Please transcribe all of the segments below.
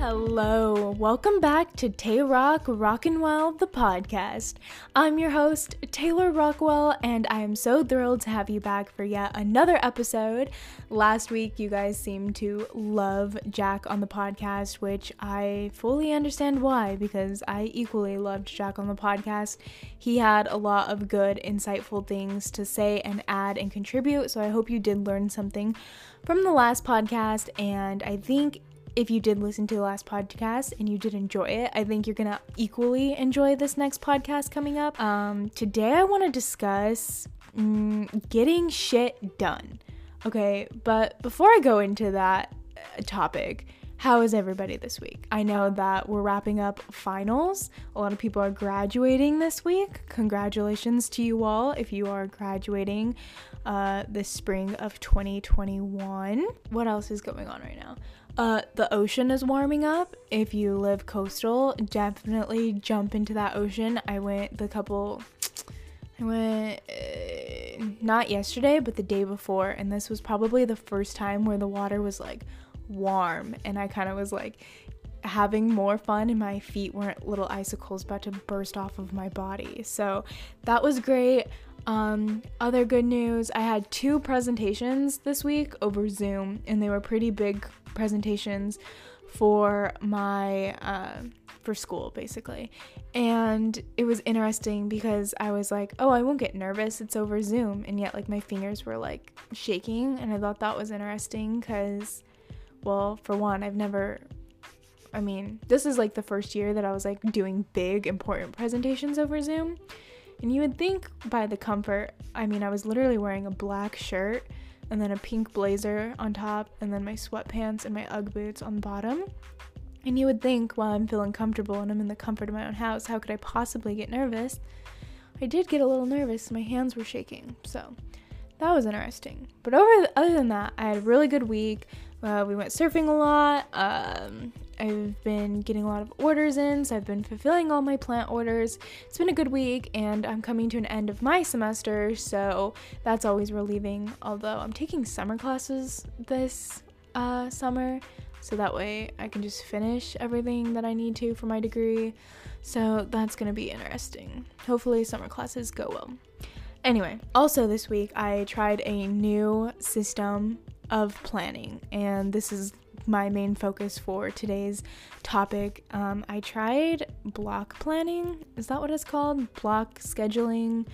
Hello, welcome back to Tay Rock Rockin' Well, the podcast. I'm your host, Taylor Rockwell, and I am so thrilled to have you back for yet another episode. Last week, you guys seemed to love Jack on the podcast, which I fully understand why, because I equally loved Jack on the podcast. He had a lot of good, insightful things to say and add and contribute, so I hope you did learn something from the last podcast, and I think if you did listen to the last podcast and you did enjoy it, I think you're gonna equally enjoy this next podcast coming up. Um, today I want to discuss mm, getting shit done. Okay, but before I go into that uh, topic, how is everybody this week? I know that we're wrapping up finals. A lot of people are graduating this week. Congratulations to you all if you are graduating uh, this spring of 2021. What else is going on right now? Uh, the ocean is warming up. If you live coastal, definitely jump into that ocean. I went the couple, I went uh, not yesterday, but the day before, and this was probably the first time where the water was like warm, and I kind of was like having more fun, and my feet weren't little icicles about to burst off of my body. So that was great. Um, other good news I had two presentations this week over Zoom, and they were pretty big presentations for my uh, for school basically. And it was interesting because i was like oh i won't get nervous it's over zoom. And yet like my fingers were like shaking and i thought that was interesting because well for one i've never i mean this is like the first year that i was like doing big important presentations over zoom and you would think by the comfort i mean i was literally wearing a black shirt and then a pink blazer on top, and then my sweatpants and my Ugg boots on the bottom. And you would think, while I'm feeling comfortable and I'm in the comfort of my own house, how could I possibly get nervous? I did get a little nervous, my hands were shaking, so that was interesting. But over other than that, I had a really good week. Uh, we went surfing a lot. Um, I've been getting a lot of orders in, so I've been fulfilling all my plant orders. It's been a good week, and I'm coming to an end of my semester, so that's always relieving. Although I'm taking summer classes this uh, summer, so that way I can just finish everything that I need to for my degree. So that's gonna be interesting. Hopefully, summer classes go well. Anyway, also this week I tried a new system of planning, and this is my main focus for today's topic. Um, I tried block planning. Is that what it's called? Block scheduling?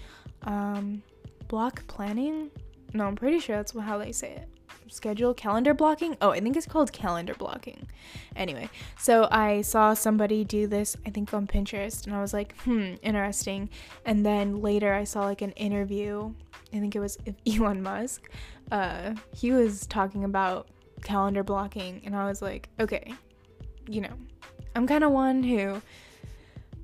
Um, block planning? No, I'm pretty sure that's how they say it. Schedule calendar blocking? Oh, I think it's called calendar blocking. Anyway, so I saw somebody do this, I think on Pinterest, and I was like, hmm, interesting. And then later I saw like an interview, I think it was Elon Musk. Uh, he was talking about calendar blocking and I was like, okay, you know, I'm kind of one who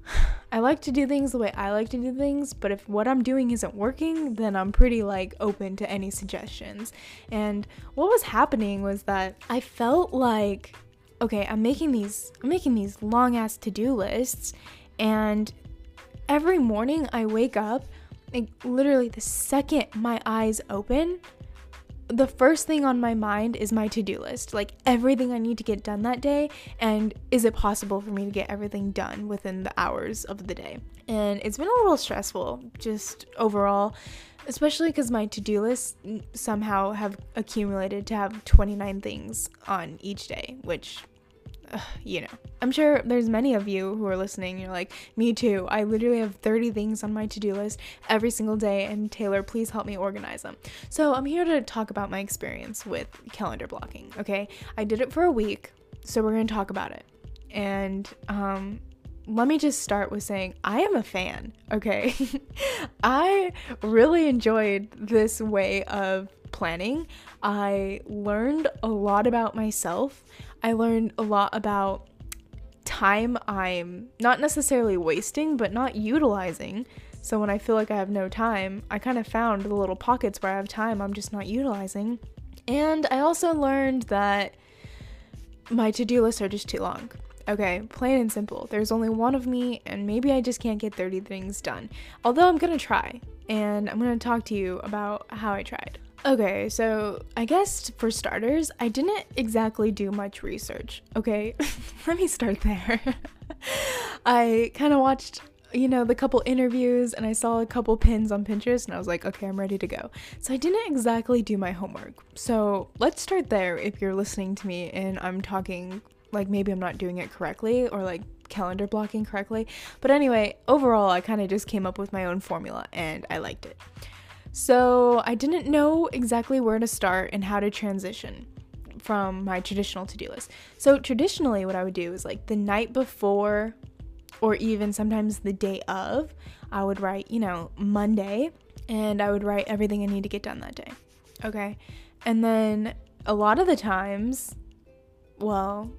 I like to do things the way I like to do things, but if what I'm doing isn't working, then I'm pretty like open to any suggestions. And what was happening was that I felt like okay, I'm making these I'm making these long ass to-do lists and every morning I wake up like literally the second my eyes open, the first thing on my mind is my to do list, like everything I need to get done that day, and is it possible for me to get everything done within the hours of the day? And it's been a little stressful, just overall, especially because my to do list somehow have accumulated to have 29 things on each day, which you know, I'm sure there's many of you who are listening. You're like, me too. I literally have 30 things on my to do list every single day, and Taylor, please help me organize them. So, I'm here to talk about my experience with calendar blocking, okay? I did it for a week, so we're gonna talk about it. And, um, let me just start with saying I am a fan, okay? I really enjoyed this way of planning. I learned a lot about myself. I learned a lot about time I'm not necessarily wasting, but not utilizing. So when I feel like I have no time, I kind of found the little pockets where I have time I'm just not utilizing. And I also learned that my to do lists are just too long. Okay, plain and simple. There's only one of me, and maybe I just can't get 30 things done. Although I'm gonna try, and I'm gonna talk to you about how I tried. Okay, so I guess for starters, I didn't exactly do much research. Okay, let me start there. I kind of watched, you know, the couple interviews and I saw a couple pins on Pinterest and I was like, okay, I'm ready to go. So I didn't exactly do my homework. So let's start there if you're listening to me and I'm talking like maybe I'm not doing it correctly or like calendar blocking correctly. But anyway, overall, I kind of just came up with my own formula and I liked it. So I didn't know exactly where to start and how to transition from my traditional to do list. So traditionally, what I would do is like the night before, or even sometimes the day of, I would write, you know, Monday, and I would write everything I need to get done that day. Okay. And then a lot of the times, well,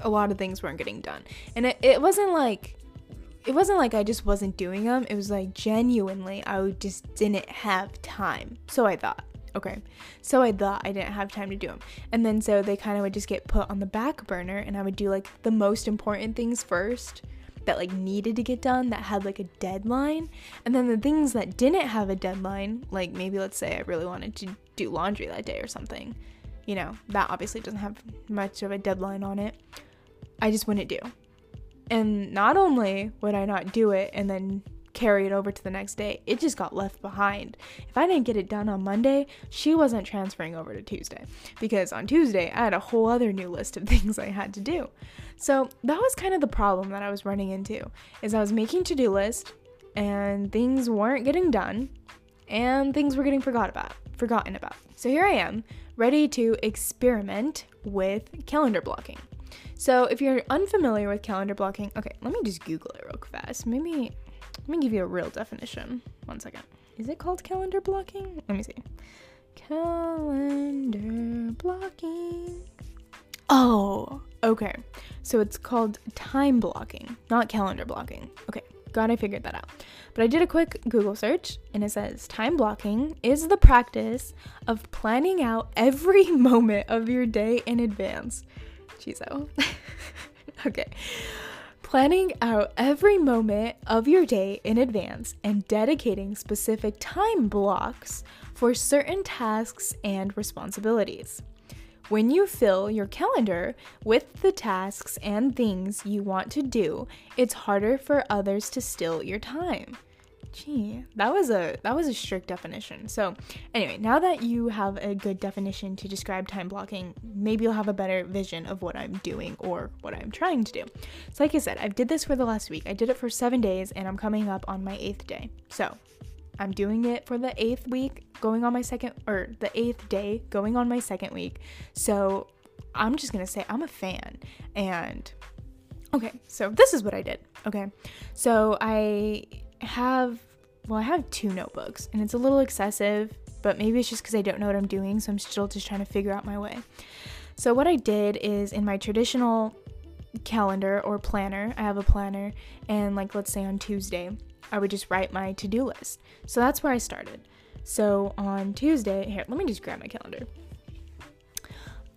a lot of things weren't getting done. And it, it wasn't like it wasn't like I just wasn't doing them. It was like genuinely I just didn't have time. So I thought, okay. So I thought I didn't have time to do them. And then so they kind of would just get put on the back burner and I would do like the most important things first that like needed to get done that had like a deadline. And then the things that didn't have a deadline, like maybe let's say I really wanted to do laundry that day or something. You know, that obviously doesn't have much of a deadline on it. I just wouldn't do. And not only would I not do it and then carry it over to the next day, it just got left behind. If I didn't get it done on Monday, she wasn't transferring over to Tuesday because on Tuesday I had a whole other new list of things I had to do. So that was kind of the problem that I was running into is I was making to-do list and things weren't getting done and things were getting forgot about, forgotten about. So here I am, ready to experiment with calendar blocking. So if you're unfamiliar with calendar blocking, okay, let me just Google it real fast. Maybe let me give you a real definition. One second. Is it called calendar blocking? Let me see. Calendar blocking. Oh, okay. So it's called time blocking, not calendar blocking. Okay, glad I figured that out. But I did a quick Google search and it says time blocking is the practice of planning out every moment of your day in advance Chizo. Oh. okay. Planning out every moment of your day in advance and dedicating specific time blocks for certain tasks and responsibilities. When you fill your calendar with the tasks and things you want to do, it's harder for others to steal your time. Gee, that was a that was a strict definition. So, anyway, now that you have a good definition to describe time blocking, maybe you'll have a better vision of what I'm doing or what I'm trying to do. So, like I said, I've did this for the last week. I did it for 7 days and I'm coming up on my 8th day. So, I'm doing it for the 8th week, going on my second or the 8th day, going on my second week. So, I'm just going to say I'm a fan and Okay, so this is what I did. Okay, so I have well, I have two notebooks and it's a little excessive, but maybe it's just because I don't know what I'm doing, so I'm still just trying to figure out my way. So, what I did is in my traditional calendar or planner, I have a planner, and like let's say on Tuesday, I would just write my to do list. So, that's where I started. So, on Tuesday, here, let me just grab my calendar.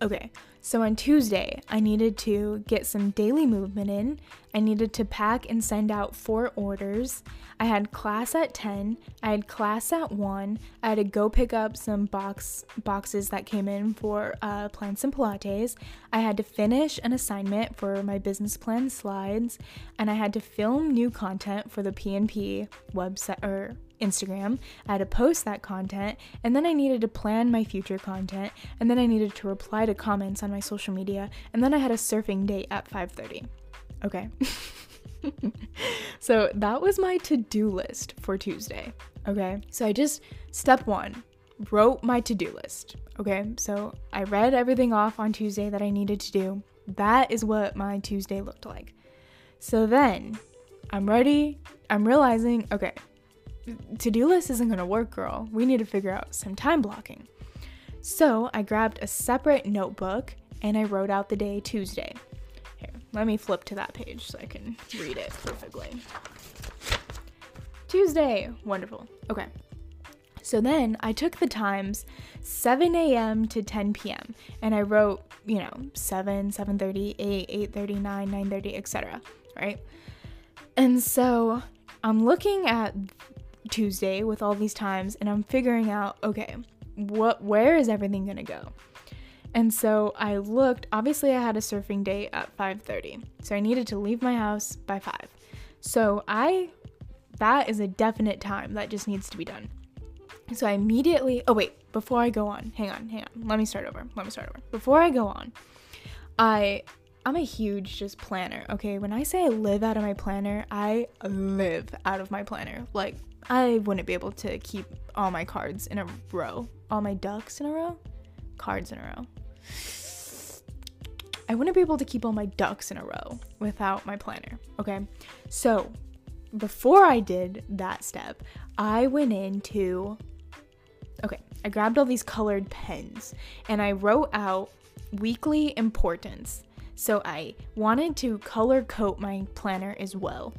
Okay, so on Tuesday, I needed to get some daily movement in. I needed to pack and send out four orders. I had class at 10. I had class at 1. I had to go pick up some box boxes that came in for uh, plants and pilates. I had to finish an assignment for my business plan slides, and I had to film new content for the PNP website or Instagram. I had to post that content, and then I needed to plan my future content, and then I needed to reply to comments on my social media, and then I had a surfing date at 5:30. Okay. so that was my to-do list for Tuesday. Okay? So I just step 1, wrote my to-do list. Okay? So I read everything off on Tuesday that I needed to do. That is what my Tuesday looked like. So then I'm ready. I'm realizing, okay, to do list isn't gonna work, girl. We need to figure out some time blocking. So I grabbed a separate notebook and I wrote out the day Tuesday. Here, let me flip to that page so I can read it perfectly. Tuesday, wonderful. Okay. So then I took the times 7 a.m. to 10 p.m. and I wrote, you know, 7, 7:30, 8, 8:30, 9, 9:30, etc. Right? And so I'm looking at Tuesday with all these times and I'm figuring out, okay, what where is everything going to go? And so I looked, obviously I had a surfing day at 5:30. So I needed to leave my house by 5. So I that is a definite time that just needs to be done. So I immediately Oh wait, before I go on, hang on, hang on. Let me start over. Let me start over. Before I go on, I I'm a huge just planner. Okay, when I say I live out of my planner, I live out of my planner. Like I wouldn't be able to keep all my cards in a row, all my ducks in a row, cards in a row. I wouldn't be able to keep all my ducks in a row without my planner. Okay, so before I did that step, I went into okay, I grabbed all these colored pens and I wrote out weekly importance so I wanted to color code my planner as well.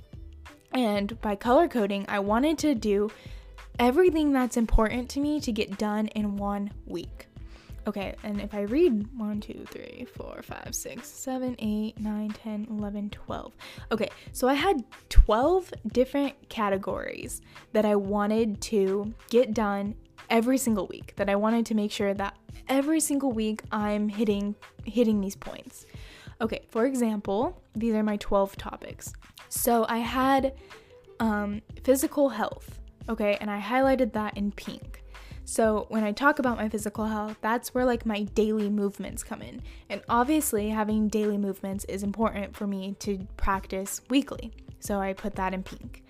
And by color coding, I wanted to do everything that's important to me to get done in one week. Okay, and if I read 1, 2, 3, 4, 5, 6, 7, 8, 9, 10, 11, 12. Okay, so I had 12 different categories that I wanted to get done every single week, that I wanted to make sure that every single week I'm hitting hitting these points. Okay, for example, these are my 12 topics. So I had um, physical health, okay, and I highlighted that in pink. So when I talk about my physical health, that's where like my daily movements come in. And obviously, having daily movements is important for me to practice weekly. So I put that in pink.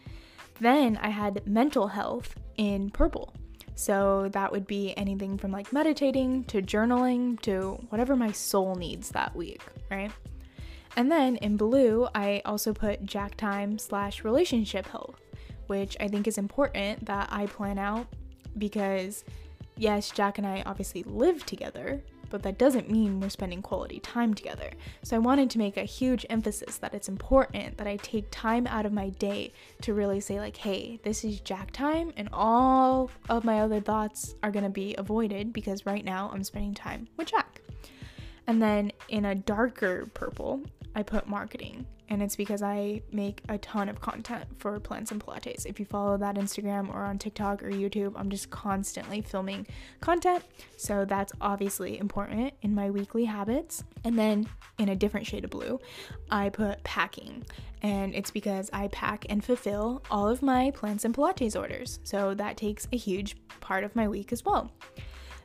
Then I had mental health in purple. So that would be anything from like meditating to journaling to whatever my soul needs that week, right? And then in blue, I also put Jack time slash relationship health, which I think is important that I plan out because yes, Jack and I obviously live together, but that doesn't mean we're spending quality time together. So I wanted to make a huge emphasis that it's important that I take time out of my day to really say, like, hey, this is Jack time, and all of my other thoughts are gonna be avoided because right now I'm spending time with Jack. And then in a darker purple, I put marketing and it's because I make a ton of content for Plants and Pilates. If you follow that Instagram or on TikTok or YouTube, I'm just constantly filming content. So that's obviously important in my weekly habits. And then in a different shade of blue, I put packing. And it's because I pack and fulfill all of my Plants and Pilates orders. So that takes a huge part of my week as well.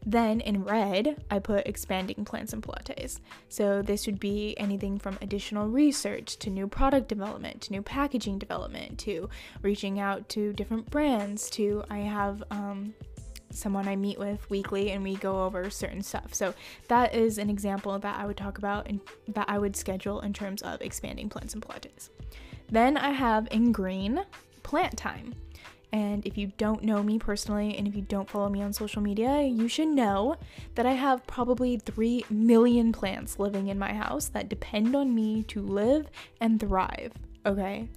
Then in red, I put expanding plants and Pilates. So this would be anything from additional research to new product development to new packaging development to reaching out to different brands to I have um, someone I meet with weekly and we go over certain stuff. So that is an example that I would talk about and that I would schedule in terms of expanding plants and Pilates. Then I have in green plant time. And if you don't know me personally and if you don't follow me on social media, you should know that I have probably 3 million plants living in my house that depend on me to live and thrive. Okay.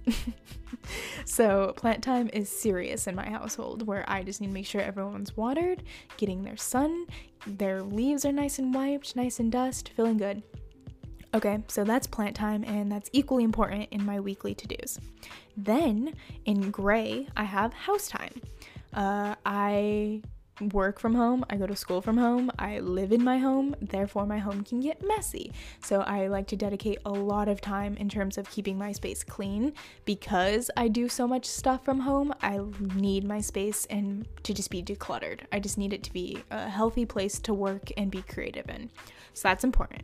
so, plant time is serious in my household where I just need to make sure everyone's watered, getting their sun, their leaves are nice and wiped, nice and dust, feeling good. Okay, so that's plant time, and that's equally important in my weekly to dos. Then in gray, I have house time. Uh, I work from home, I go to school from home, I live in my home, therefore, my home can get messy. So, I like to dedicate a lot of time in terms of keeping my space clean because I do so much stuff from home. I need my space and to just be decluttered. I just need it to be a healthy place to work and be creative in. So, that's important.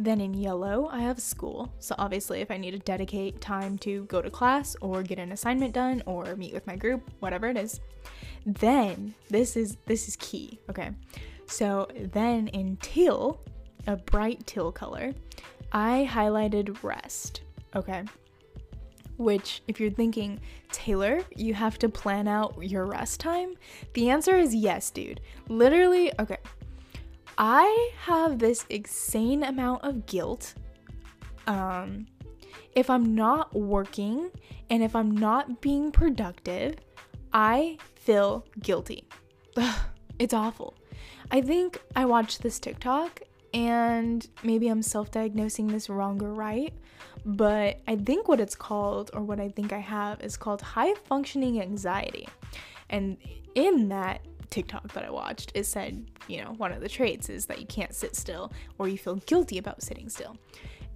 Then in yellow, I have school. So obviously, if I need to dedicate time to go to class or get an assignment done or meet with my group, whatever it is, then this is this is key, okay? So then in teal, a bright teal color, I highlighted rest, okay? Which, if you're thinking, Taylor, you have to plan out your rest time, the answer is yes, dude. Literally, okay, I have this insane amount of guilt um, if I'm not working and if I'm not being productive, I feel guilty. it's awful. I think I watched this TikTok and maybe I'm self diagnosing this wrong or right, but I think what it's called, or what I think I have, is called high functioning anxiety. And in that TikTok that I watched, it said, you know, one of the traits is that you can't sit still or you feel guilty about sitting still.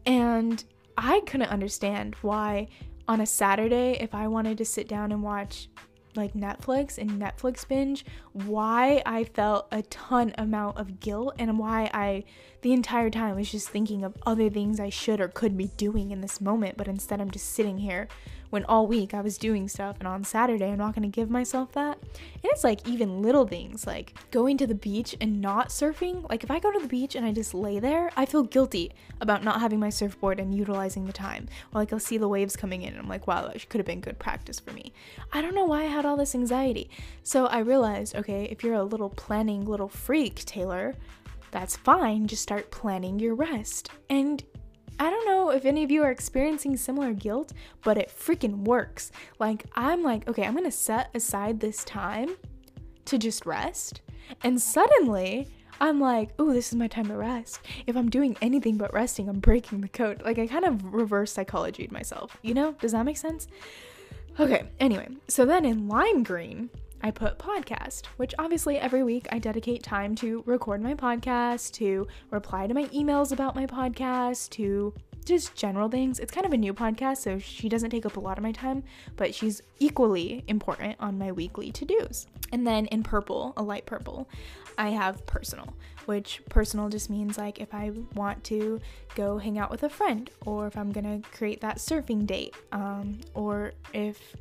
And I couldn't understand why on a Saturday, if I wanted to sit down and watch like Netflix and Netflix binge, why I felt a ton amount of guilt and why I the entire time was just thinking of other things I should or could be doing in this moment, but instead I'm just sitting here when all week I was doing stuff and on Saturday I'm not to give myself that. And it's like even little things like going to the beach and not surfing. Like if I go to the beach and I just lay there, I feel guilty about not having my surfboard and utilizing the time. Or like I'll see the waves coming in and I'm like, wow, that could have been good practice for me. I don't know why I had all this anxiety. So I realized, okay, if you're a little planning little freak, Taylor, that's fine. Just start planning your rest. And I don't know if any of you are experiencing similar guilt, but it freaking works. Like, I'm like, okay, I'm gonna set aside this time to just rest. And suddenly, I'm like, oh, this is my time to rest. If I'm doing anything but resting, I'm breaking the code. Like, I kind of reverse psychology myself. You know? Does that make sense? Okay, anyway, so then in Lime Green, I put podcast, which obviously every week I dedicate time to record my podcast, to reply to my emails about my podcast, to just general things. It's kind of a new podcast, so she doesn't take up a lot of my time, but she's equally important on my weekly to dos. And then in purple, a light purple, I have personal, which personal just means like if I want to go hang out with a friend, or if I'm gonna create that surfing date, um, or if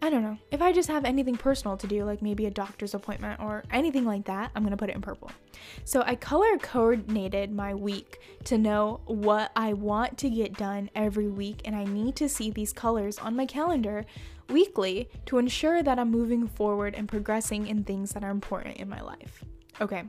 I don't know. If I just have anything personal to do, like maybe a doctor's appointment or anything like that, I'm gonna put it in purple. So I color coordinated my week to know what I want to get done every week, and I need to see these colors on my calendar weekly to ensure that I'm moving forward and progressing in things that are important in my life. Okay,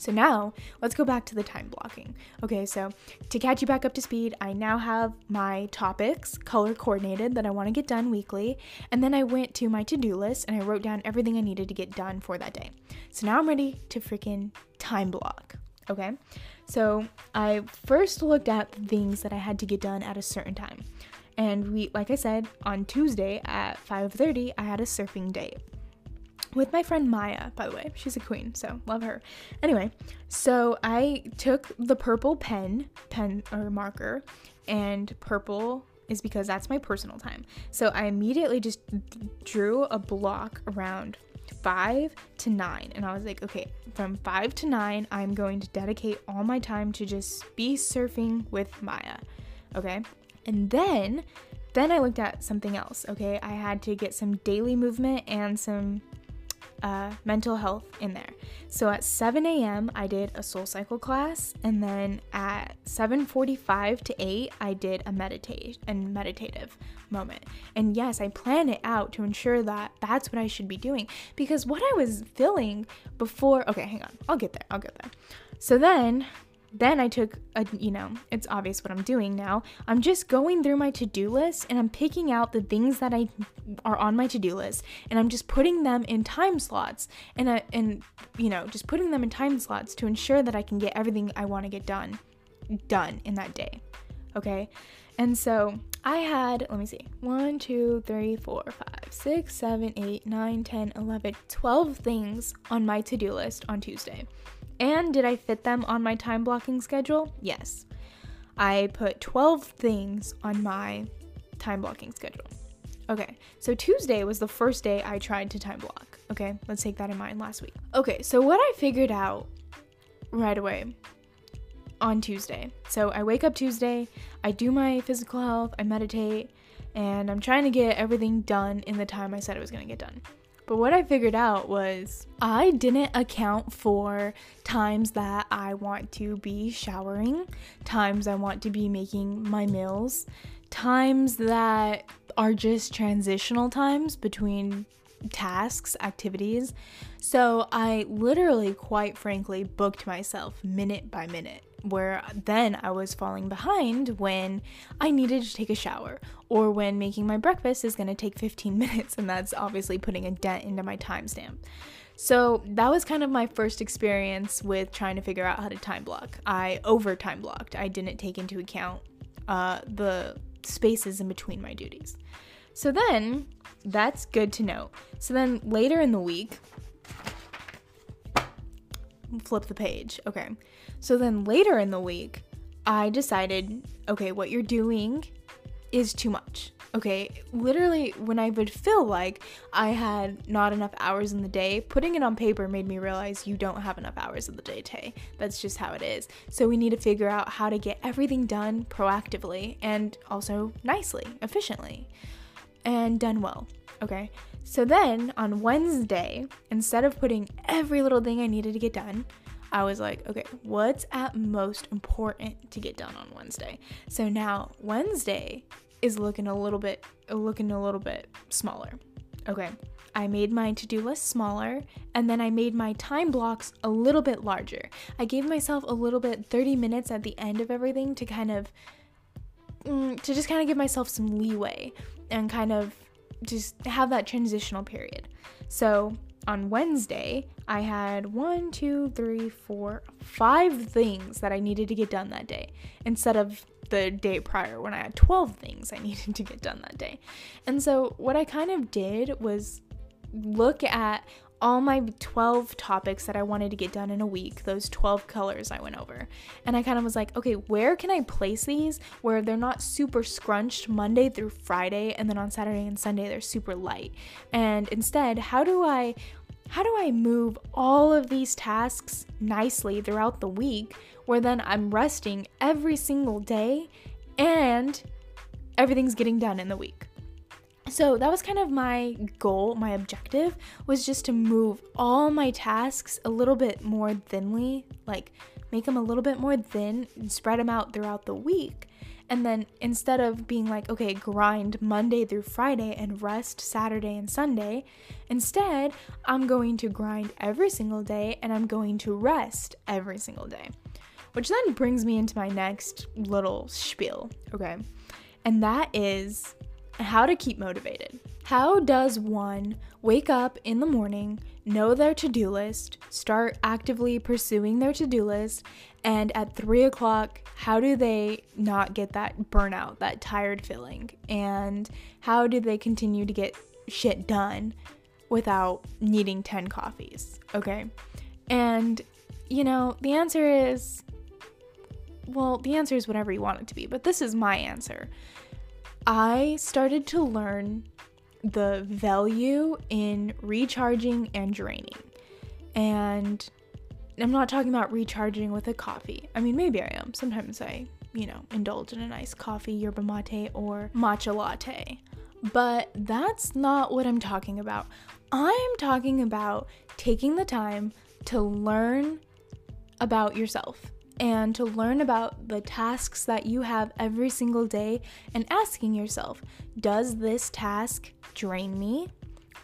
so now let's go back to the time blocking. Okay, so to catch you back up to speed, I now have my topics color coordinated that I want to get done weekly. And then I went to my to do list and I wrote down everything I needed to get done for that day. So now I'm ready to freaking time block. Okay, so I first looked at the things that I had to get done at a certain time. And we, like I said, on Tuesday at 5:30, I had a surfing date with my friend Maya, by the way. She's a queen, so love her. Anyway, so I took the purple pen, pen or marker, and purple is because that's my personal time. So I immediately just drew a block around 5 to 9 and I was like, okay, from 5 to 9, I'm going to dedicate all my time to just be surfing with Maya. Okay? And then then I looked at something else, okay? I had to get some daily movement and some uh, mental health in there. So at 7 a.m. I did a SoulCycle class, and then at 7:45 to 8 I did a meditate and meditative moment. And yes, I plan it out to ensure that that's what I should be doing because what I was feeling before. Okay, hang on, I'll get there. I'll get there. So then then I took a, you know, it's obvious what I'm doing now. I'm just going through my to do list and I'm picking out the things that I are on my to do list and I'm just putting them in time slots and, uh, and, you know, just putting them in time slots to ensure that I can get everything I want to get done, done in that day. Okay. And so I had, let me see, 1, 2, 3, 4, 5, 6, 7, 8, 9, 10, 11, 12 things on my to do list on Tuesday. And did I fit them on my time blocking schedule? Yes. I put 12 things on my time blocking schedule. Okay, so Tuesday was the first day I tried to time block. Okay, let's take that in mind last week. Okay, so what I figured out right away on Tuesday. So I wake up Tuesday, I do my physical health, I meditate, and I'm trying to get everything done in the time I said I was gonna get done. But what I figured out was I didn't account for times that I want to be showering, times I want to be making my meals, times that are just transitional times between tasks, activities. So I literally, quite frankly, booked myself minute by minute where then I was falling behind when I needed to take a shower or when making my breakfast is going to take 15 minutes, and that's obviously putting a dent into my timestamp. So that was kind of my first experience with trying to figure out how to time block. I over time blocked, I didn't take into account uh, the spaces in between my duties. So then, that's good to know. So then later in the week, flip the page. Okay. So then later in the week, I decided, okay, what you're doing is too much. Okay, literally, when I would feel like I had not enough hours in the day, putting it on paper made me realize you don't have enough hours in the day, Tay. That's just how it is. So we need to figure out how to get everything done proactively and also nicely, efficiently, and done well. Okay, so then on Wednesday, instead of putting every little thing I needed to get done, I was like, okay, what's at most important to get done on Wednesday? So now Wednesday is looking a little bit looking a little bit smaller. Okay. I made my to-do list smaller and then I made my time blocks a little bit larger. I gave myself a little bit 30 minutes at the end of everything to kind of mm, to just kind of give myself some leeway and kind of just have that transitional period. So on Wednesday, I had one, two, three, four, five things that I needed to get done that day instead of the day prior when I had 12 things I needed to get done that day. And so, what I kind of did was look at all my 12 topics that I wanted to get done in a week, those 12 colors I went over. And I kind of was like, okay, where can I place these where they're not super scrunched Monday through Friday and then on Saturday and Sunday they're super light? And instead, how do I how do I move all of these tasks nicely throughout the week where then I'm resting every single day and everything's getting done in the week? So that was kind of my goal, my objective was just to move all my tasks a little bit more thinly, like make them a little bit more thin and spread them out throughout the week. And then instead of being like, okay, grind Monday through Friday and rest Saturday and Sunday, instead, I'm going to grind every single day and I'm going to rest every single day. Which then brings me into my next little spiel, okay? And that is how to keep motivated. How does one wake up in the morning, know their to do list, start actively pursuing their to do list, and at three o'clock, how do they not get that burnout, that tired feeling? And how do they continue to get shit done without needing 10 coffees? Okay. And, you know, the answer is well, the answer is whatever you want it to be, but this is my answer. I started to learn the value in recharging and draining. And I'm not talking about recharging with a coffee. I mean, maybe I am. Sometimes I, you know, indulge in a nice coffee, yerba mate, or matcha latte. But that's not what I'm talking about. I'm talking about taking the time to learn about yourself and to learn about the tasks that you have every single day and asking yourself, does this task drain me?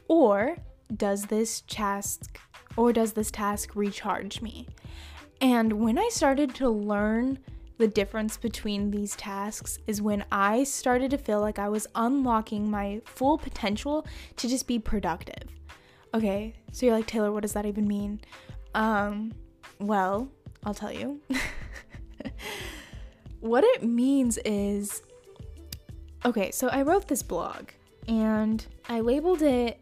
Or does this task or does this task recharge me? And when I started to learn the difference between these tasks is when I started to feel like I was unlocking my full potential to just be productive. Okay, so you're like, Taylor, what does that even mean? Um, well, I'll tell you. what it means is okay, so I wrote this blog and I labeled it,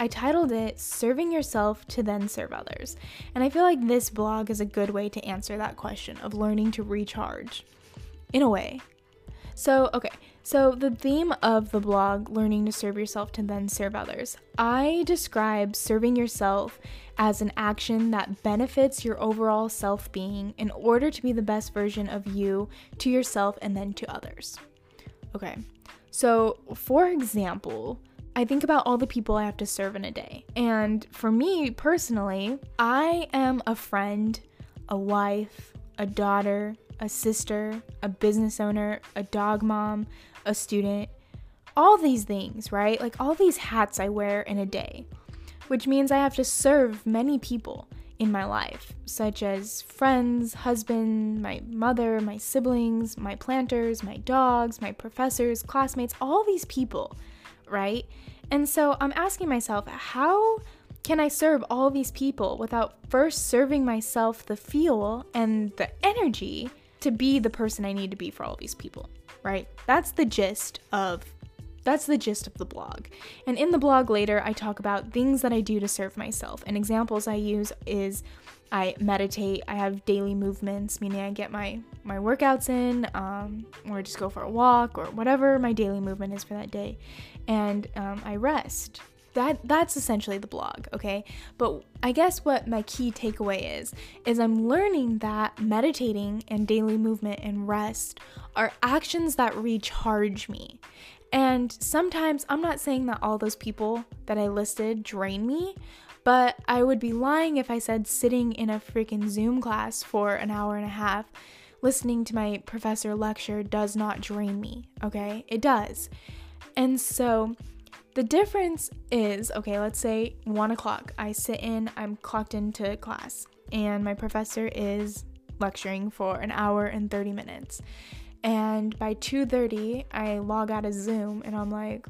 I titled it Serving Yourself to Then Serve Others. And I feel like this blog is a good way to answer that question of learning to recharge in a way. So, okay, so, the theme of the blog, Learning to Serve Yourself to Then Serve Others, I describe serving yourself as an action that benefits your overall self being in order to be the best version of you to yourself and then to others. Okay, so for example, I think about all the people I have to serve in a day. And for me personally, I am a friend, a wife, a daughter, a sister, a business owner, a dog mom, a student, all these things, right? Like all these hats I wear in a day, which means I have to serve many people in my life, such as friends, husband, my mother, my siblings, my planters, my dogs, my professors, classmates, all these people, right? And so I'm asking myself, how can I serve all these people without first serving myself the fuel and the energy to be the person I need to be for all these people, right? That's the gist of that's the gist of the blog. And in the blog later, I talk about things that I do to serve myself. And examples I use is I meditate. I have daily movements, meaning I get my my workouts in, um, or just go for a walk, or whatever my daily movement is for that day, and um, I rest. That that's essentially the blog, okay? But I guess what my key takeaway is is I'm learning that meditating and daily movement and rest are actions that recharge me. And sometimes I'm not saying that all those people that I listed drain me, but I would be lying if I said sitting in a freaking Zoom class for an hour and a half listening to my professor lecture does not drain me, okay? It does. And so the difference is okay, let's say one o'clock. I sit in, I'm clocked into class, and my professor is lecturing for an hour and 30 minutes. And by 2:30, I log out of Zoom and I'm like,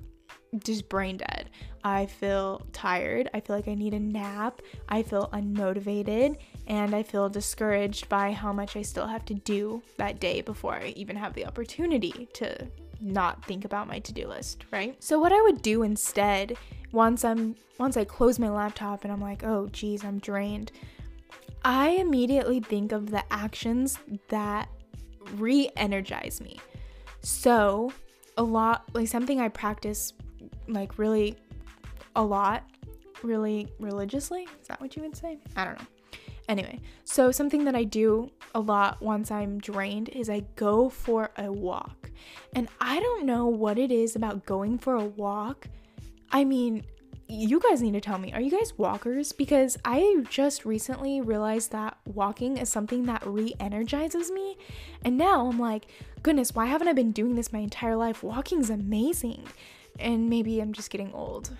just brain dead. I feel tired. I feel like I need a nap. I feel unmotivated and I feel discouraged by how much I still have to do that day before I even have the opportunity to not think about my to-do list, right? So what I would do instead once I'm once I close my laptop and I'm like, "Oh, geez, I'm drained." I immediately think of the actions that re-energize me. So, a lot like something I practice like really a lot, really religiously. Is that what you would say? I don't know. Anyway, so something that I do a lot once I'm drained is I go for a walk. And I don't know what it is about going for a walk. I mean, you guys need to tell me are you guys walkers? Because I just recently realized that walking is something that re energizes me. And now I'm like, goodness, why haven't I been doing this my entire life? Walking's amazing and maybe I'm just getting old.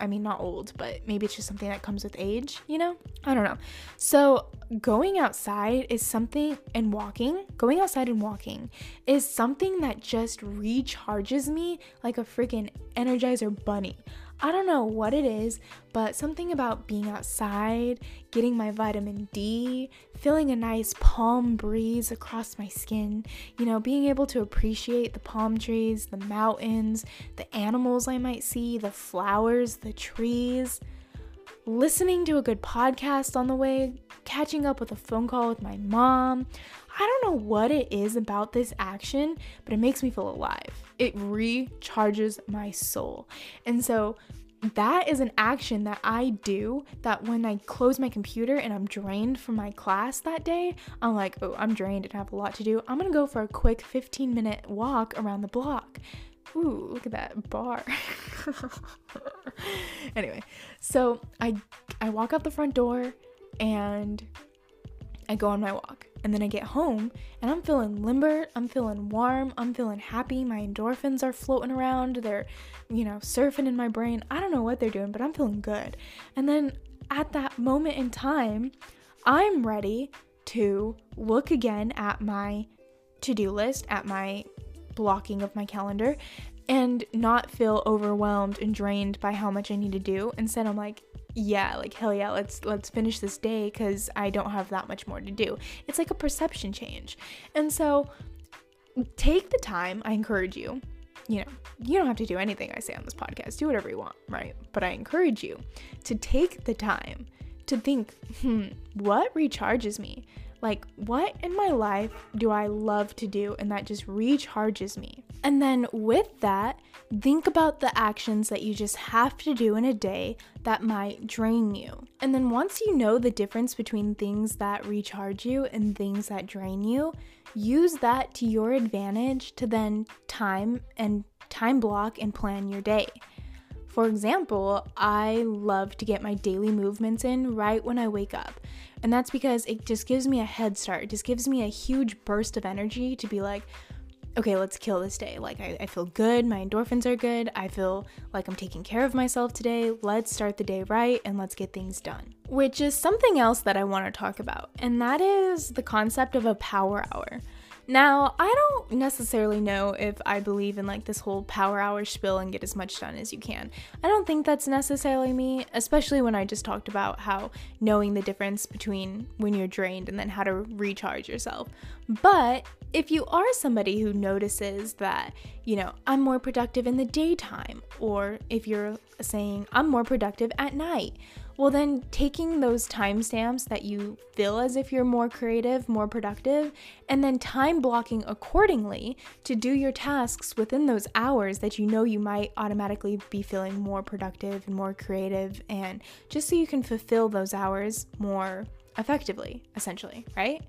I mean, not old, but maybe it's just something that comes with age, you know? I don't know. So, going outside is something, and walking, going outside and walking is something that just recharges me like a freaking Energizer bunny. I don't know what it is, but something about being outside, getting my vitamin D, feeling a nice palm breeze across my skin, you know, being able to appreciate the palm trees, the mountains, the animals I might see, the flowers, the trees, listening to a good podcast on the way, catching up with a phone call with my mom. I don't know what it is about this action, but it makes me feel alive it recharges my soul. And so that is an action that I do that when I close my computer and I'm drained from my class that day, I'm like, oh, I'm drained and I have a lot to do. I'm gonna go for a quick 15 minute walk around the block. Ooh, look at that bar. anyway, so I I walk out the front door and I go on my walk. And then I get home and I'm feeling limber, I'm feeling warm, I'm feeling happy. My endorphins are floating around, they're, you know, surfing in my brain. I don't know what they're doing, but I'm feeling good. And then at that moment in time, I'm ready to look again at my to do list, at my blocking of my calendar, and not feel overwhelmed and drained by how much I need to do. Instead, I'm like, yeah like hell yeah let's let's finish this day because i don't have that much more to do. It's like a perception change. And so take the time i encourage you you know you don't have to do anything i say on this podcast do whatever you want right? But i encourage you to take the time to think hmm what recharges me like, what in my life do I love to do and that just recharges me? And then with that, think about the actions that you just have to do in a day that might drain you. And then once you know the difference between things that recharge you and things that drain you, use that to your advantage to then time and time block and plan your day. For example, I love to get my daily movements in right when I wake up. And that's because it just gives me a head start. It just gives me a huge burst of energy to be like, okay, let's kill this day. Like, I, I, feel good. My endorphins are good. I feel like I'm taking care of myself today. Let's start the day right and let's get things done. Which is something else that I want to talk about, and that is the concept of a power hour. Now, I don't necessarily know if I believe in like this whole power hour spill and get as much done as you can. I don't think that's necessarily me, especially when I just talked about how knowing the difference between when you're drained and then how to recharge yourself. But if you are somebody who notices that, you know, I'm more productive in the daytime, or if you're saying I'm more productive at night, well, then taking those timestamps that you feel as if you're more creative, more productive, and then time blocking accordingly to do your tasks within those hours that you know you might automatically be feeling more productive and more creative, and just so you can fulfill those hours more effectively, essentially, right?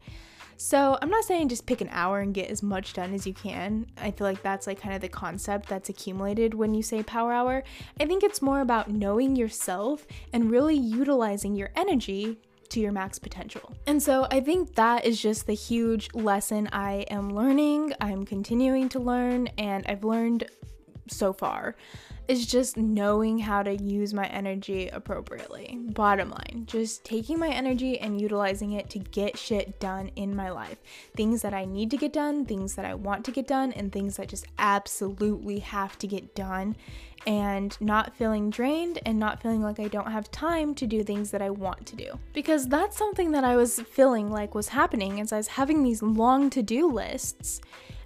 So I'm not saying just pick an hour and get as much done as you can. I feel like that's like kind of the concept that's accumulated when you say power hour. I think it's more about knowing yourself and really utilizing your energy to your max potential. And so I think that is just the huge lesson I am learning, I'm continuing to learn, and I've learned so far is just knowing how to use my energy appropriately. Bottom line, just taking my energy and utilizing it to get shit done in my life. Things that I need to get done, things that I want to get done, and things that just absolutely have to get done. And not feeling drained and not feeling like I don't have time to do things that I want to do. Because that's something that I was feeling like was happening as I was having these long to do lists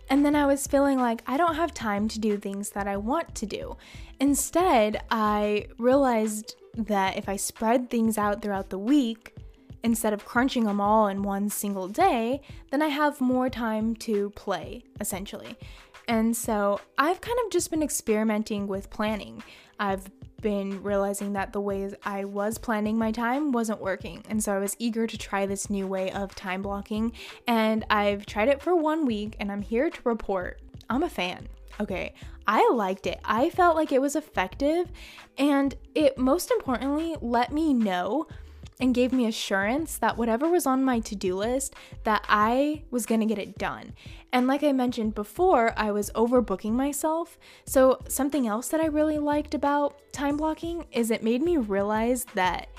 and then I was feeling like I don't have time to do things that I want to do. Instead, I realized that if I spread things out throughout the week, instead of crunching them all in one single day, then I have more time to play, essentially. And so I've kind of just been experimenting with planning. I've been realizing that the ways I was planning my time wasn't working. And so I was eager to try this new way of time blocking. And I've tried it for one week and I'm here to report I'm a fan. Okay, I liked it. I felt like it was effective and it most importantly let me know and gave me assurance that whatever was on my to-do list that I was going to get it done. And like I mentioned before, I was overbooking myself. So something else that I really liked about time blocking is it made me realize that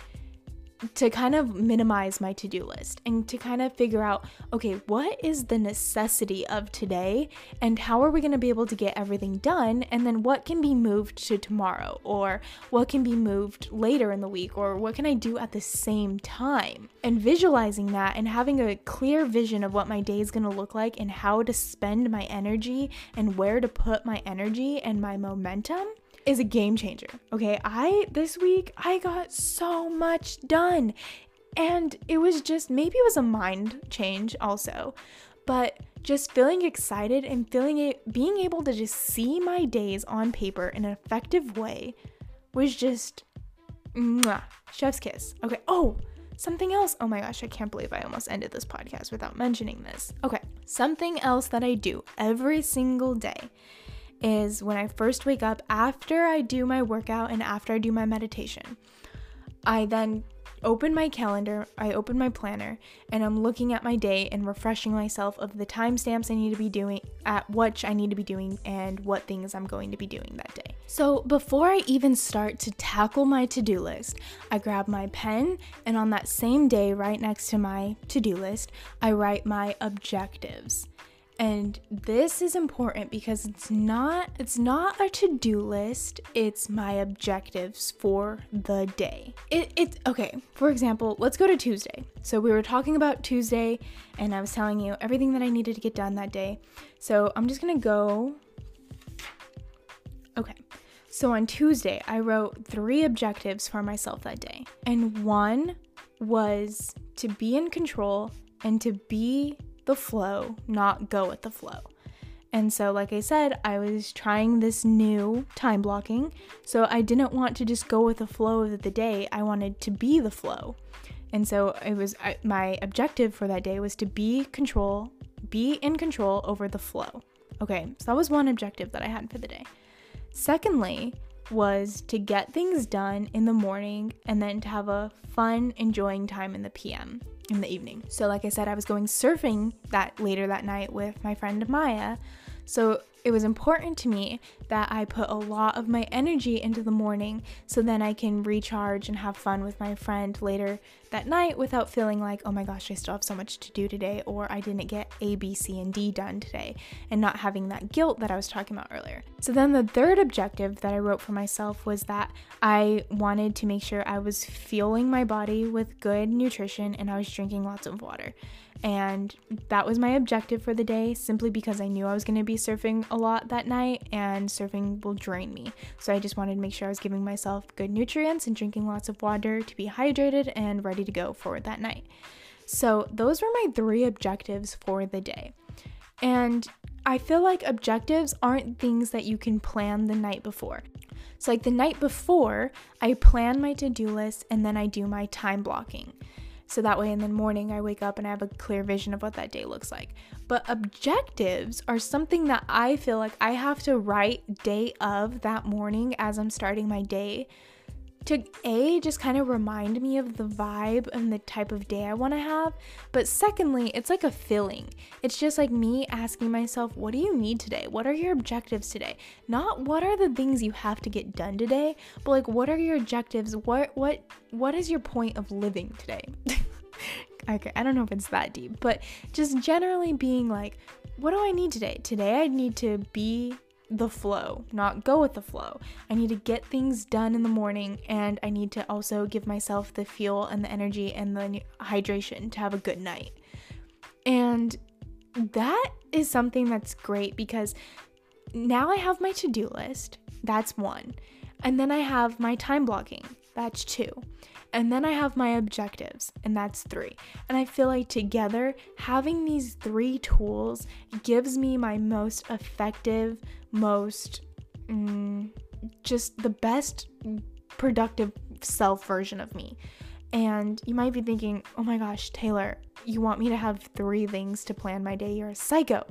to kind of minimize my to do list and to kind of figure out okay, what is the necessity of today and how are we going to be able to get everything done? And then what can be moved to tomorrow or what can be moved later in the week or what can I do at the same time? And visualizing that and having a clear vision of what my day is going to look like and how to spend my energy and where to put my energy and my momentum is a game changer. Okay, I this week I got so much done. And it was just maybe it was a mind change also, but just feeling excited and feeling it being able to just see my days on paper in an effective way was just mwah, chef's kiss. Okay. Oh, something else. Oh my gosh, I can't believe I almost ended this podcast without mentioning this. Okay, something else that I do every single day is when I first wake up after I do my workout and after I do my meditation. I then open my calendar, I open my planner, and I'm looking at my day and refreshing myself of the timestamps I need to be doing, at what I need to be doing, and what things I'm going to be doing that day. So before I even start to tackle my to do list, I grab my pen, and on that same day, right next to my to do list, I write my objectives. And this is important because it's not it's not a to-do list, it's my objectives for the day. It it's okay. For example, let's go to Tuesday. So we were talking about Tuesday and I was telling you everything that I needed to get done that day. So I'm just to go Okay. So on Tuesday, I wrote 3 objectives for myself that day. And one was to be in control and to be the flow, not go with the flow. And so, like I said, I was trying this new time blocking. So I didn't want to just go with the flow of the day. I wanted to be the flow. And so it was I, my objective for that day was to be control, be in control over the flow. Okay, so that was one objective that I had for the day. Secondly, was to get things done in the morning and then to have a fun, enjoying time in the PM in the evening. So, like I said, I was going surfing that later that night with my friend Maya. So, it was important to me that I put a lot of my energy into the morning so then I can recharge and have fun with my friend later that night without feeling like, oh my gosh, I still have so much to do today, or I didn't get A, B, C, and D done today, and not having that guilt that I was talking about earlier. So then the third objective that I wrote for myself was that I wanted to make sure I was fueling my body with good nutrition and I was drinking lots of water. And that was my objective for the day simply because I knew I was going to be surfing a lot that night and surfing will drain me. So I just wanted to make sure I was giving myself good nutrients and drinking lots of water to be hydrated and ready to go for that night. So those were my three objectives for the day. And I feel like objectives aren't things that you can plan the night before. So, like the night before, I plan my to do list and then I do my time blocking. So that way in the morning, I wake up and I have a clear vision of what that day looks like. But objectives are something that I feel like I have to write day of that morning as I'm starting my day to A, just kind of remind me of the vibe and the type of day I want to have. But secondly, it's like a filling. It's just like me asking myself, what do you need today? What are your objectives today? Not what are the things you have to get done today, but like what are your objectives? What what what is your point of living today? okay, I don't know if it's that deep, but just generally being like, what do I need today? Today I need to be the flow, not go with the flow. I need to get things done in the morning and I need to also give myself the fuel and the energy and the hydration to have a good night. And that is something that's great because now I have my to do list. That's one. And then I have my time blocking. That's two. And then I have my objectives, and that's three. And I feel like together, having these three tools gives me my most effective, most mm, just the best productive self version of me. And you might be thinking, oh my gosh, Taylor, you want me to have three things to plan my day? You're a psycho.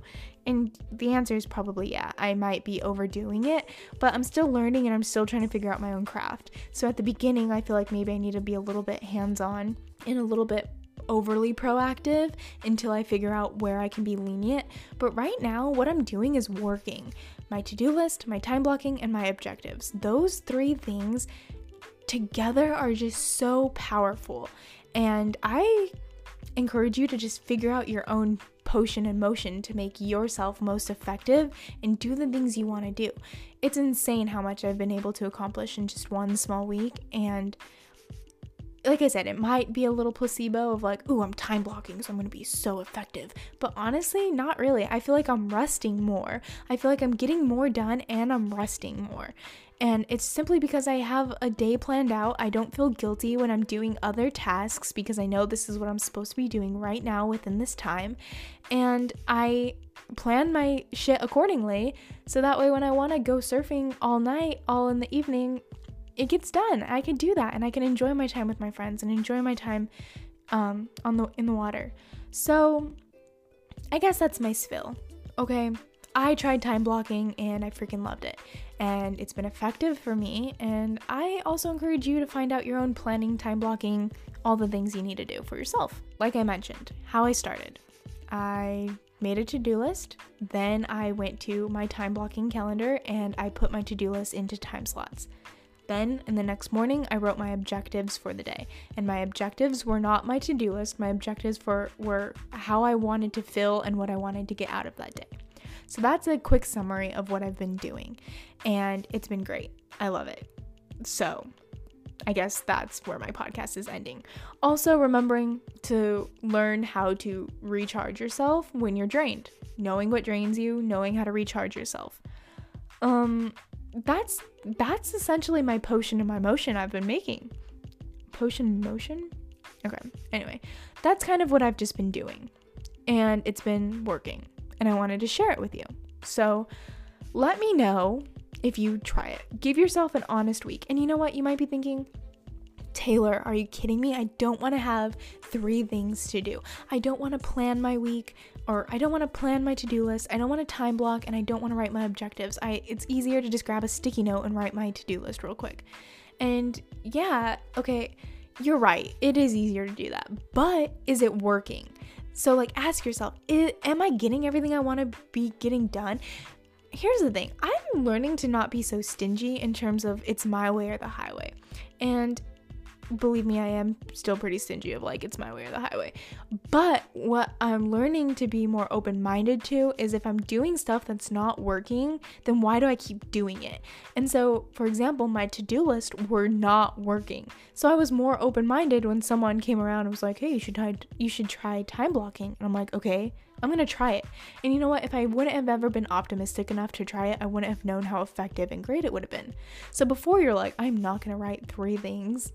And the answer is probably yeah. I might be overdoing it, but I'm still learning and I'm still trying to figure out my own craft. So at the beginning, I feel like maybe I need to be a little bit hands on and a little bit overly proactive until I figure out where I can be lenient. But right now, what I'm doing is working my to do list, my time blocking, and my objectives. Those three things together are just so powerful. And I encourage you to just figure out your own potion and motion to make yourself most effective and do the things you want to do. It's insane how much I've been able to accomplish in just one small week and like I said, it might be a little placebo of like, ooh, I'm time blocking, so I'm gonna be so effective. But honestly, not really. I feel like I'm resting more. I feel like I'm getting more done and I'm resting more. And it's simply because I have a day planned out. I don't feel guilty when I'm doing other tasks because I know this is what I'm supposed to be doing right now within this time. And I plan my shit accordingly so that way when I want to go surfing all night, all in the evening, it gets done. I can do that and I can enjoy my time with my friends and enjoy my time um, on the in the water. So I guess that's my spill. Okay, I tried time blocking and I freaking loved it. And it's been effective for me. And I also encourage you to find out your own planning, time blocking, all the things you need to do for yourself. Like I mentioned, how I started. I made a to do list. Then I went to my time blocking calendar and I put my to do list into time slots. Then, in the next morning, I wrote my objectives for the day. And my objectives were not my to do list, my objectives for, were how I wanted to feel and what I wanted to get out of that day. So that's a quick summary of what I've been doing, and it's been great. I love it. So, I guess that's where my podcast is ending. Also, remembering to learn how to recharge yourself when you're drained, knowing what drains you, knowing how to recharge yourself. Um, that's that's essentially my potion and my motion I've been making. Potion motion? Okay. Anyway, that's kind of what I've just been doing. And it's been working and I wanted to share it with you. So let me know if you try it. Give yourself an honest week. And you know what? You might be thinking, Taylor, are you kidding me? I don't want to have three things to do. I don't want to plan my week or I don't want to plan my to-do list. I don't want to time block and I don't want to write my objectives. I it's easier to just grab a sticky note and write my to-do list real quick. And yeah, okay, you're right. It is easier to do that. But is it working? So, like, ask yourself Am I getting everything I want to be getting done? Here's the thing I'm learning to not be so stingy in terms of it's my way or the highway. And believe me, I am still pretty stingy of like, it's my way or the highway. But what I'm learning to be more open minded to is if I'm doing stuff that's not working, then why do I keep doing it? And so, for example, my to do list were not working. So I was more open minded when someone came around and was like, hey, you should try, you should try time blocking. And I'm like, okay I'm gonna try it. And you know what? If I wouldn't have ever been optimistic enough to try it, I wouldn't have known how effective and great it would have been. So before you're like, I'm not gonna write three things,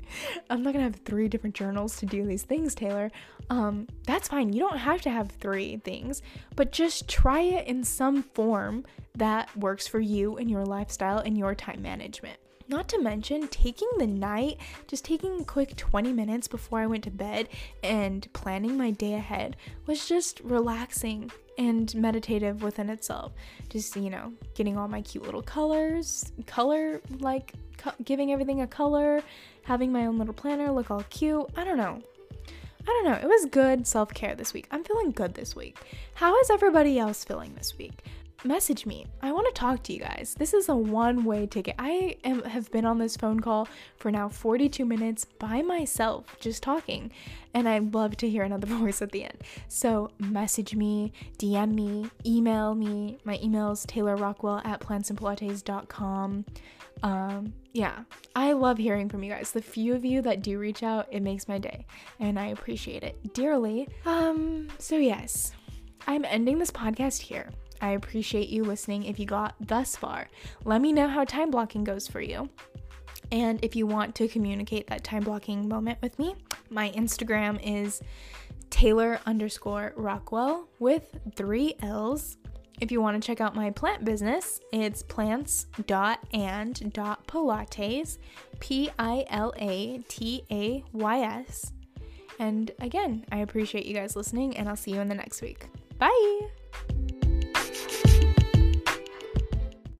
I'm not gonna have three different journals to do these things, Taylor. Um, that's fine. You don't have to have three things, but just try it in some form that works for you and your lifestyle and your time management. Not to mention, taking the night, just taking a quick 20 minutes before I went to bed and planning my day ahead was just relaxing and meditative within itself. Just, you know, getting all my cute little colors, color, like co- giving everything a color, having my own little planner look all cute. I don't know. I don't know. It was good self care this week. I'm feeling good this week. How is everybody else feeling this week? Message me. I want to talk to you guys. This is a one-way ticket. I am have been on this phone call for now 42 minutes by myself just talking, and I'd love to hear another voice at the end. So message me, DM me, email me. My email is taylorrockwell at plantsandpilatays.com. Um, yeah, I love hearing from you guys. The few of you that do reach out, it makes my day, and I appreciate it dearly. Um, so yes, I'm ending this podcast here. I appreciate you listening if you got thus far. Let me know how time blocking goes for you. And if you want to communicate that time blocking moment with me, my Instagram is Taylor underscore Rockwell with three L's. If you want to check out my plant business, it's plants.and.pilatays, P I L A T A Y S. And again, I appreciate you guys listening, and I'll see you in the next week. Bye!